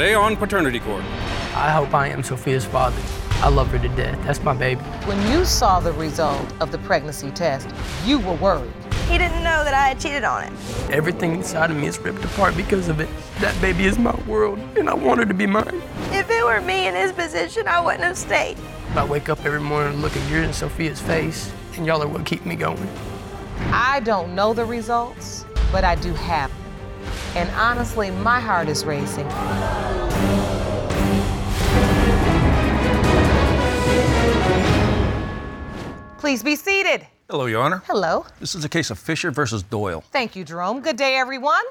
Today on Paternity Court. I hope I am Sophia's father. I love her to death. That's my baby. When you saw the result of the pregnancy test, you were worried. He didn't know that I had cheated on him. Everything inside of me is ripped apart because of it. That baby is my world, and I want her to be mine. If it were me in his position, I wouldn't have stayed. I wake up every morning and look at yours and Sophia's face, and y'all are what keep me going. I don't know the results, but I do have them. And honestly, my heart is racing. Please be seated. Hello, Your Honor. Hello. This is a case of Fisher versus Doyle. Thank you, Jerome. Good day, everyone.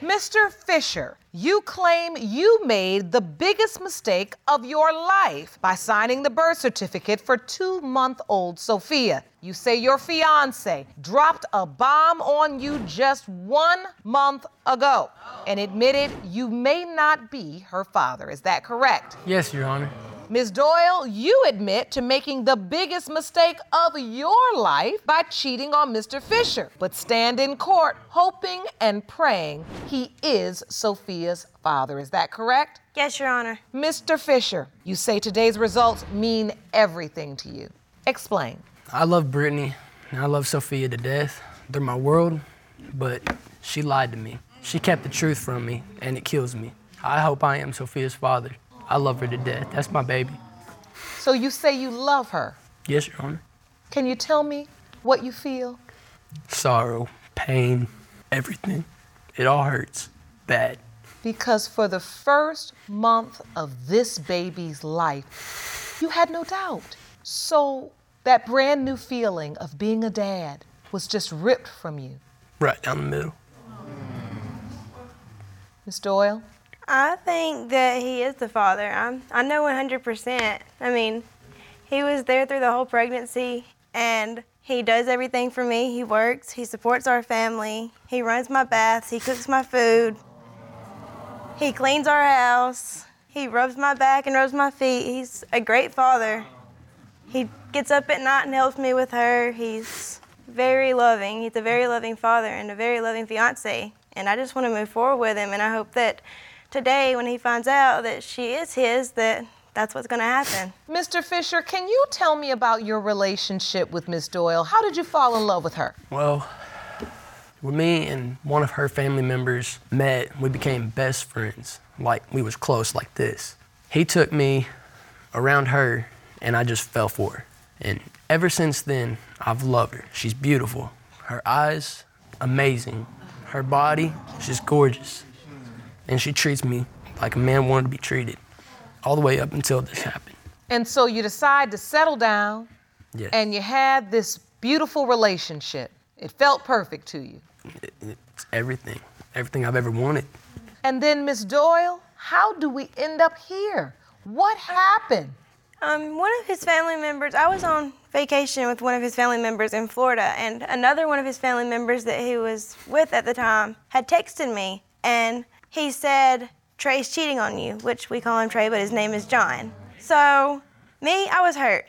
Mr. Fisher, you claim you made the biggest mistake of your life by signing the birth certificate for two month old Sophia. You say your fiance dropped a bomb on you just one month ago and admitted you may not be her father. Is that correct? Yes, Your Honor. Ms. Doyle, you admit to making the biggest mistake of your life by cheating on Mr. Fisher, but stand in court hoping and praying he is Sophia's father. Is that correct? Yes, Your Honor. Mr. Fisher, you say today's results mean everything to you. Explain. I love Brittany, and I love Sophia to death. They're my world, but she lied to me. She kept the truth from me, and it kills me. I hope I am Sophia's father. I love her to death. That's my baby. So you say you love her. Yes, Your Honor. Can you tell me what you feel? Sorrow, pain, everything. It all hurts. Bad. Because for the first month of this baby's life, you had no doubt. So that brand new feeling of being a dad was just ripped from you. Right down the middle. Miss Doyle? I think that he is the father. I'm, I know 100%. I mean, he was there through the whole pregnancy and he does everything for me. He works, he supports our family, he runs my baths, he cooks my food, he cleans our house, he rubs my back and rubs my feet. He's a great father. He gets up at night and helps me with her. He's very loving. He's a very loving father and a very loving fiance. And I just want to move forward with him. And I hope that today, when he finds out that she is his, that that's what's going to happen. Mr. Fisher, can you tell me about your relationship with Miss Doyle? How did you fall in love with her? Well, when me and one of her family members met, we became best friends. Like we was close like this. He took me around her and I just fell for her. And ever since then, I've loved her. She's beautiful. Her eyes, amazing. Her body, she's gorgeous. And she treats me like a man wanted to be treated, all the way up until this happened. And so you decide to settle down Yes. and you had this beautiful relationship. It felt perfect to you. It- it's everything, everything I've ever wanted. And then, Miss Doyle, how do we end up here? What happened? Um, one of his family members, I was on vacation with one of his family members in Florida, and another one of his family members that he was with at the time had texted me, and he said, Trey's cheating on you, which we call him Trey, but his name is John. So, me, I was hurt.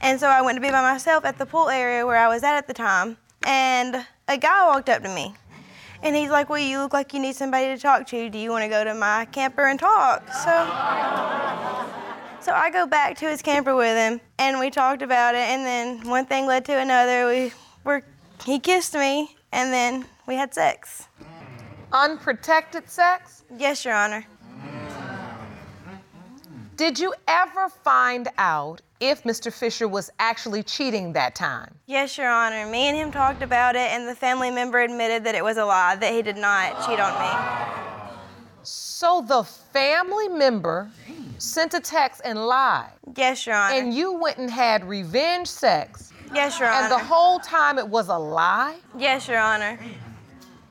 And so I went to be by myself at the pool area where I was at at the time, and a guy walked up to me. And he's like, Well, you look like you need somebody to talk to. Do you want to go to my camper and talk? So so I go back to his camper with him, and we talked about it. And then one thing led to another. We were, he kissed me, and then we had sex. Unprotected sex? Yes, Your Honor. Did you ever find out if Mr. Fisher was actually cheating that time? Yes, Your Honor. Me and him talked about it, and the family member admitted that it was a lie, that he did not cheat on me. So the family member sent a text and lied, Yes, Your Honor. and you went and had revenge sex, yes, Your Honor. and the whole time it was a lie? yes, Your Honor.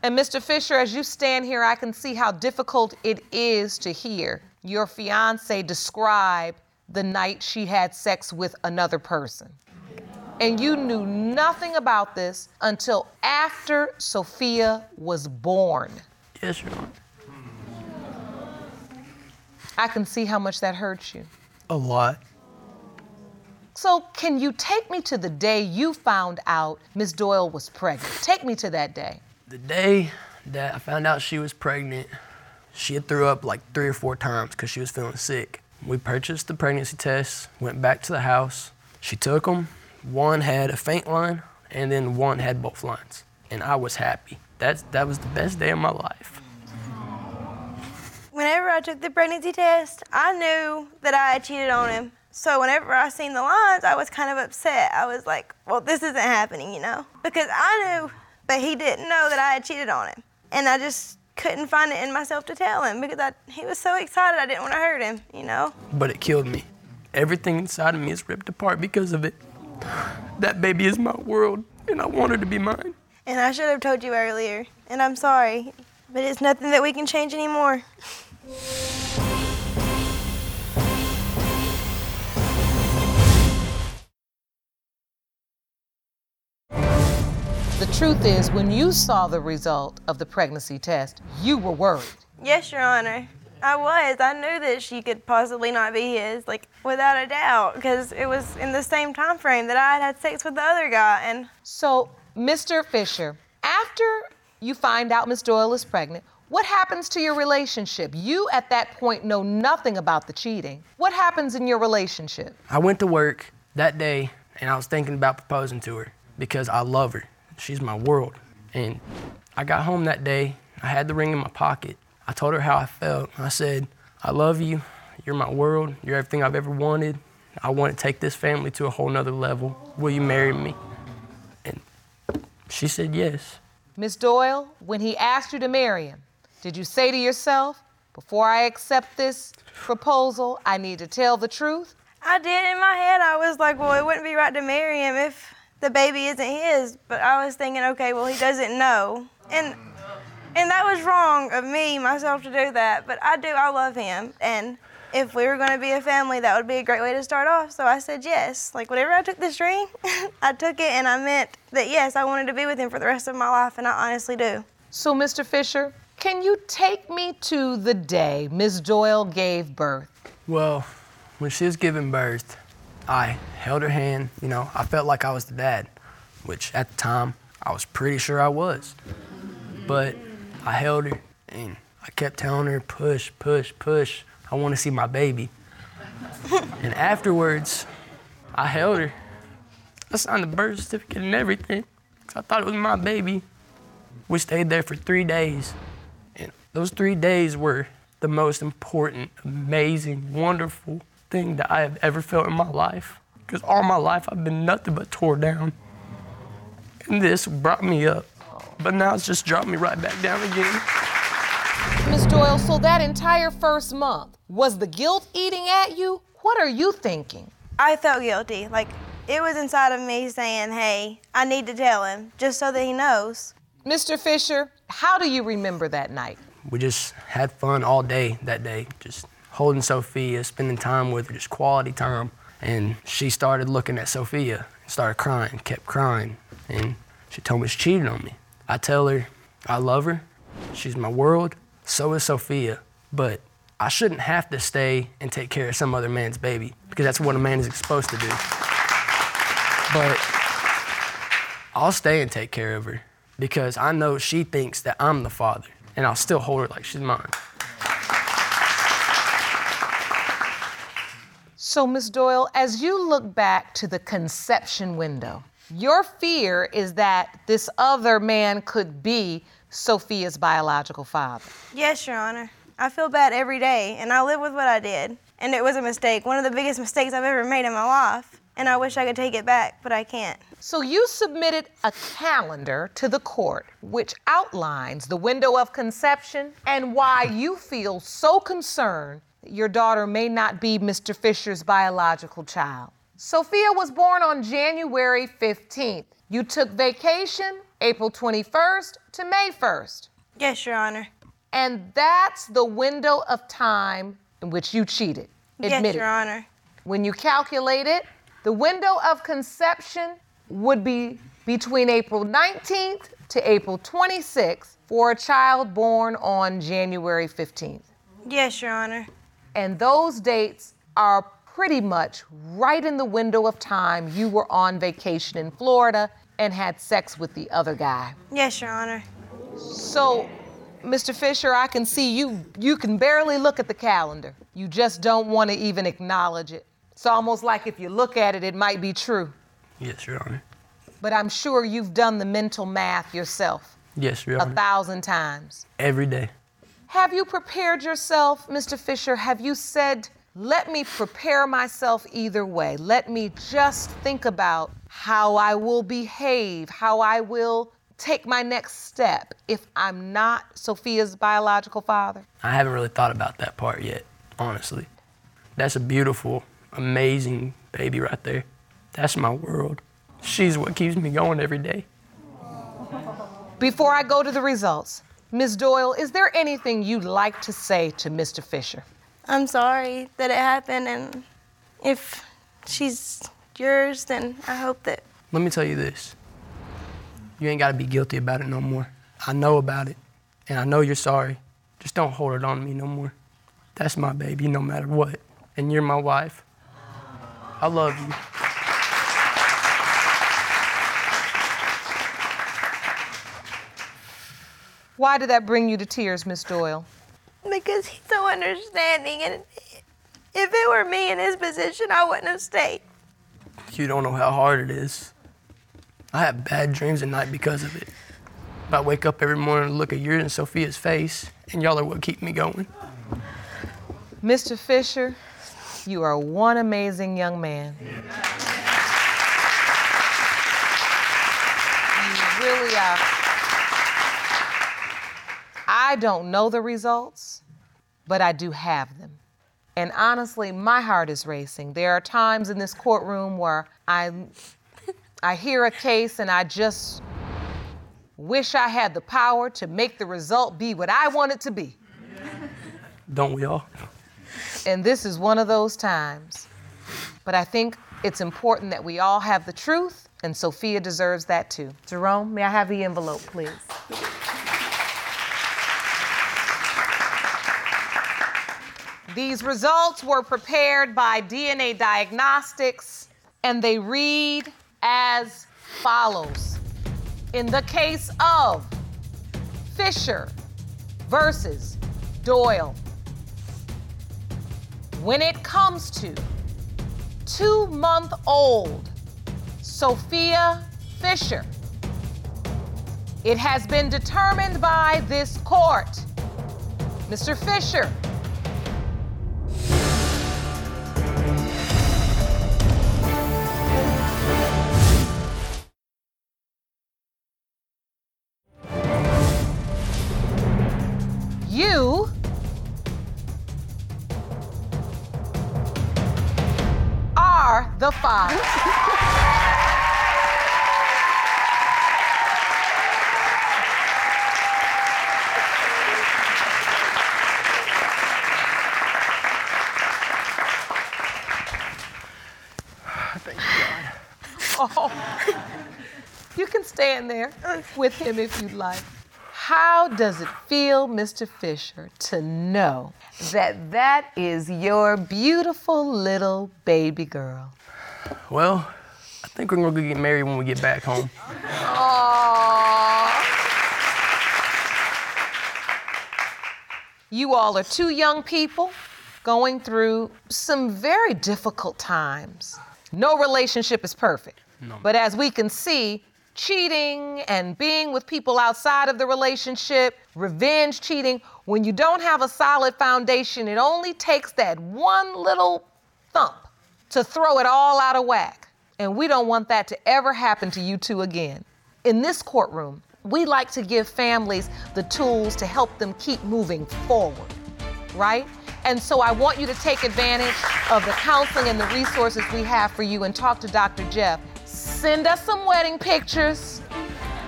And Mr. Fisher, as you stand here, I can see how difficult it is to hear your fiance describe the night she had sex with another person. And you knew nothing about this until after Sophia was born. Yes, Your Honor. I can see how much that hurts you. A lot. So, can you take me to the day you found out Miss Doyle was pregnant? Take me to that day. The day that I found out she was pregnant, She had threw up like three or four times because she was feeling sick. We purchased the pregnancy tests, went back to the house. She took them. One had a faint line, and then one had both lines. And I was happy. That's, that was the best day of my life. Whenever I took the pregnancy test, I knew that I had cheated on him. So whenever I seen the lines, I was kind of upset. I was like, well, this isn't happening, you know? Because I knew, but he didn't know that I had cheated on him. And I just couldn't find it in myself to tell him because I, he was so excited I didn't want to hurt him, you know? But it killed me. Everything inside of me is ripped apart because of it. That baby is my world, and I want her to be mine. And I should have told you earlier, and I'm sorry, but it's nothing that we can change anymore. Truth is, when you saw the result of the pregnancy test, you were worried. Yes, Your Honor. I was. I knew that she could possibly not be his, like without a doubt, because it was in the same time frame that I had had sex with the other guy. And So, Mr. Fisher, after you find out Miss Doyle is pregnant, what happens to your relationship? You at that point know nothing about the cheating. What happens in your relationship? I went to work that day, and I was thinking about proposing to her because I love her. She's my world. And I got home that day. I had the ring in my pocket. I told her how I felt. I said, I love you. You're my world. You're everything I've ever wanted. I want to take this family to a whole nother level. Will you marry me? And she said yes. Miss Doyle, when he asked you to marry him, did you say to yourself, before I accept this proposal, I need to tell the truth? I did in my head. I was like, well, it wouldn't be right to marry him if the baby isn't his. But I was thinking, okay, well, he doesn't know. And and that was wrong of me, myself, to do that. But I do, I love him. And if we were going to be a family, that would be a great way to start off. So I said yes. Like, whenever I took this ring, I took it and I meant that yes, I wanted to be with him for the rest of my life. And I honestly do. So, Mr. Fisher, can you take me to the day Miss Doyle gave birth? Well, when she was giving birth, I held her hand. You know, I felt like I was the dad, which at the time I was pretty sure I was. But I held her and I kept telling her, push, push, push. I want to see my baby. and afterwards, I held her. I signed the birth certificate and everything 'cause I thought it was my baby. We stayed there for three days. And those three days were the most important, amazing, wonderful thing that I have ever felt in my life. Because all my life I've been nothing but tore down. And this brought me up. But now it's just dropped me right back down again. Miss Doyle, so that entire first month, was the guilt eating at you? What are you thinking? I felt guilty. Like, it was inside of me saying, hey, I need to tell him just so that he knows. Mr. Fisher, how do you remember that night? We just had fun all day that day, just holding Sophia, spending time with her, just quality time. And she started looking at Sophia, and started crying, kept crying. And she told me she cheated on me. I tell her I love her, she's my world, so is Sophia. But I shouldn't have to stay and take care of some other man's baby because that's what a man is supposed to do. But I'll stay and take care of her because I know she thinks that I'm the father, and I'll still hold her like she's mine. So, Miss Doyle, as you look back to the conception window, your fear is that this other man could be Sophia's biological father. Yes, Your Honor. I feel bad every day, and I live with what I did. And it was a mistake, one of the biggest mistakes I've ever made in my life. And I wish I could take it back, but I can't. So, you submitted a calendar to the court which outlines the window of conception and why you feel so concerned your daughter may not be Mr. Fisher's biological child. Sophia was born on January 15th. You took vacation April 21st to May 1st. Yes, Your Honor. And that's the window of time in which you cheated. Yes, Admitted. Your Honor. When you calculate it, the window of conception would be between April 19th to April 26th for a child born on January 15th. Yes, Your Honor. And those dates are pretty much right in the window of time you were on vacation in Florida and had sex with the other guy. Yes, Your Honor. So, Mr. Fisher, I can see you you can barely look at the calendar. You just don't want to even acknowledge it. It's almost like if you look at it, it might be true. Yes, Your Honor. But I'm sure you've done the mental math yourself Yes, Your Honor. a thousand times. Every day. Have you prepared yourself, Mr. Fisher? Have you said, let me prepare myself either way? Let me just think about how I will behave, how I will take my next step if I'm not Sophia's biological father? I haven't really thought about that part yet, honestly. That's a beautiful, amazing baby right there. That's my world. She's what keeps me going every day. Before I go to the results, Ms. Doyle, is there anything you'd like to say to Mr. Fisher? I'm sorry that it happened, and if she's yours, then I hope that Let me tell you this. You ain't got to be guilty about it no more. I know about it, and I know you're sorry. Just don't hold it on me no more. That's my baby no matter what, and you're my wife. I love you. Why did that bring you to tears, Miss Doyle? because he's so understanding, and if it were me in his position, I wouldn't have stayed. You don't know how hard it is. I have bad dreams at night because of it. I wake up every morning and look at yours and Sophia's face, and y'all are what keep me going. Mr. Fisher, you are one amazing young man. You really are. I don't know the results, but I do have them. And honestly, my heart is racing. There are times in this courtroom where I, I hear a case and I just wish I had the power to make the result be what I want it to be. Don't we all? And this is one of those times. But I think it's important that we all have the truth, and Sophia deserves that too. Jerome, may I have the envelope, please? These results were prepared by DNA Diagnostics, and they read as follows. In the case of Fisher versus Doyle, when it comes to two month old Sophia Fisher, it has been determined by this court. Mr. Fisher, stand there with him if you'd like. How does it feel, Mr. Fisher, to know that that is your beautiful little baby girl? Well, I think we're gonna get married when we get back home. Aww. You all are two young people going through some very difficult times. No relationship is perfect. But as we can see, cheating and being with people outside of the relationship, revenge cheating, when you don't have a solid foundation, it only takes that one little thump to throw it all out of whack. And we don't want that to ever happen to you two again. In this courtroom, we like to give families the tools to help them keep moving forward, right? And so I want you to take advantage of the counseling and the resources we have for you and talk to Dr. Jeff. Send us some wedding pictures.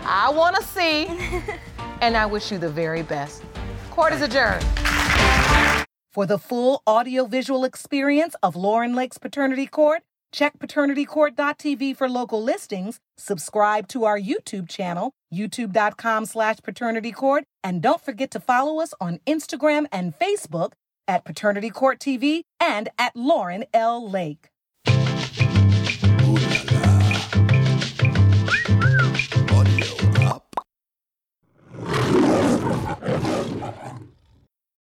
I want to see. And I wish you the very best. Court is adjourned. For the full audiovisual experience of Lauren Lake's Paternity Court, check paternitycourt.tv for local listings, subscribe to our YouTube channel, youtube.com slash paternitycourt, and don't forget to follow us on Instagram and Facebook at Paternity Court TV and at Lauren L. Lake. happen.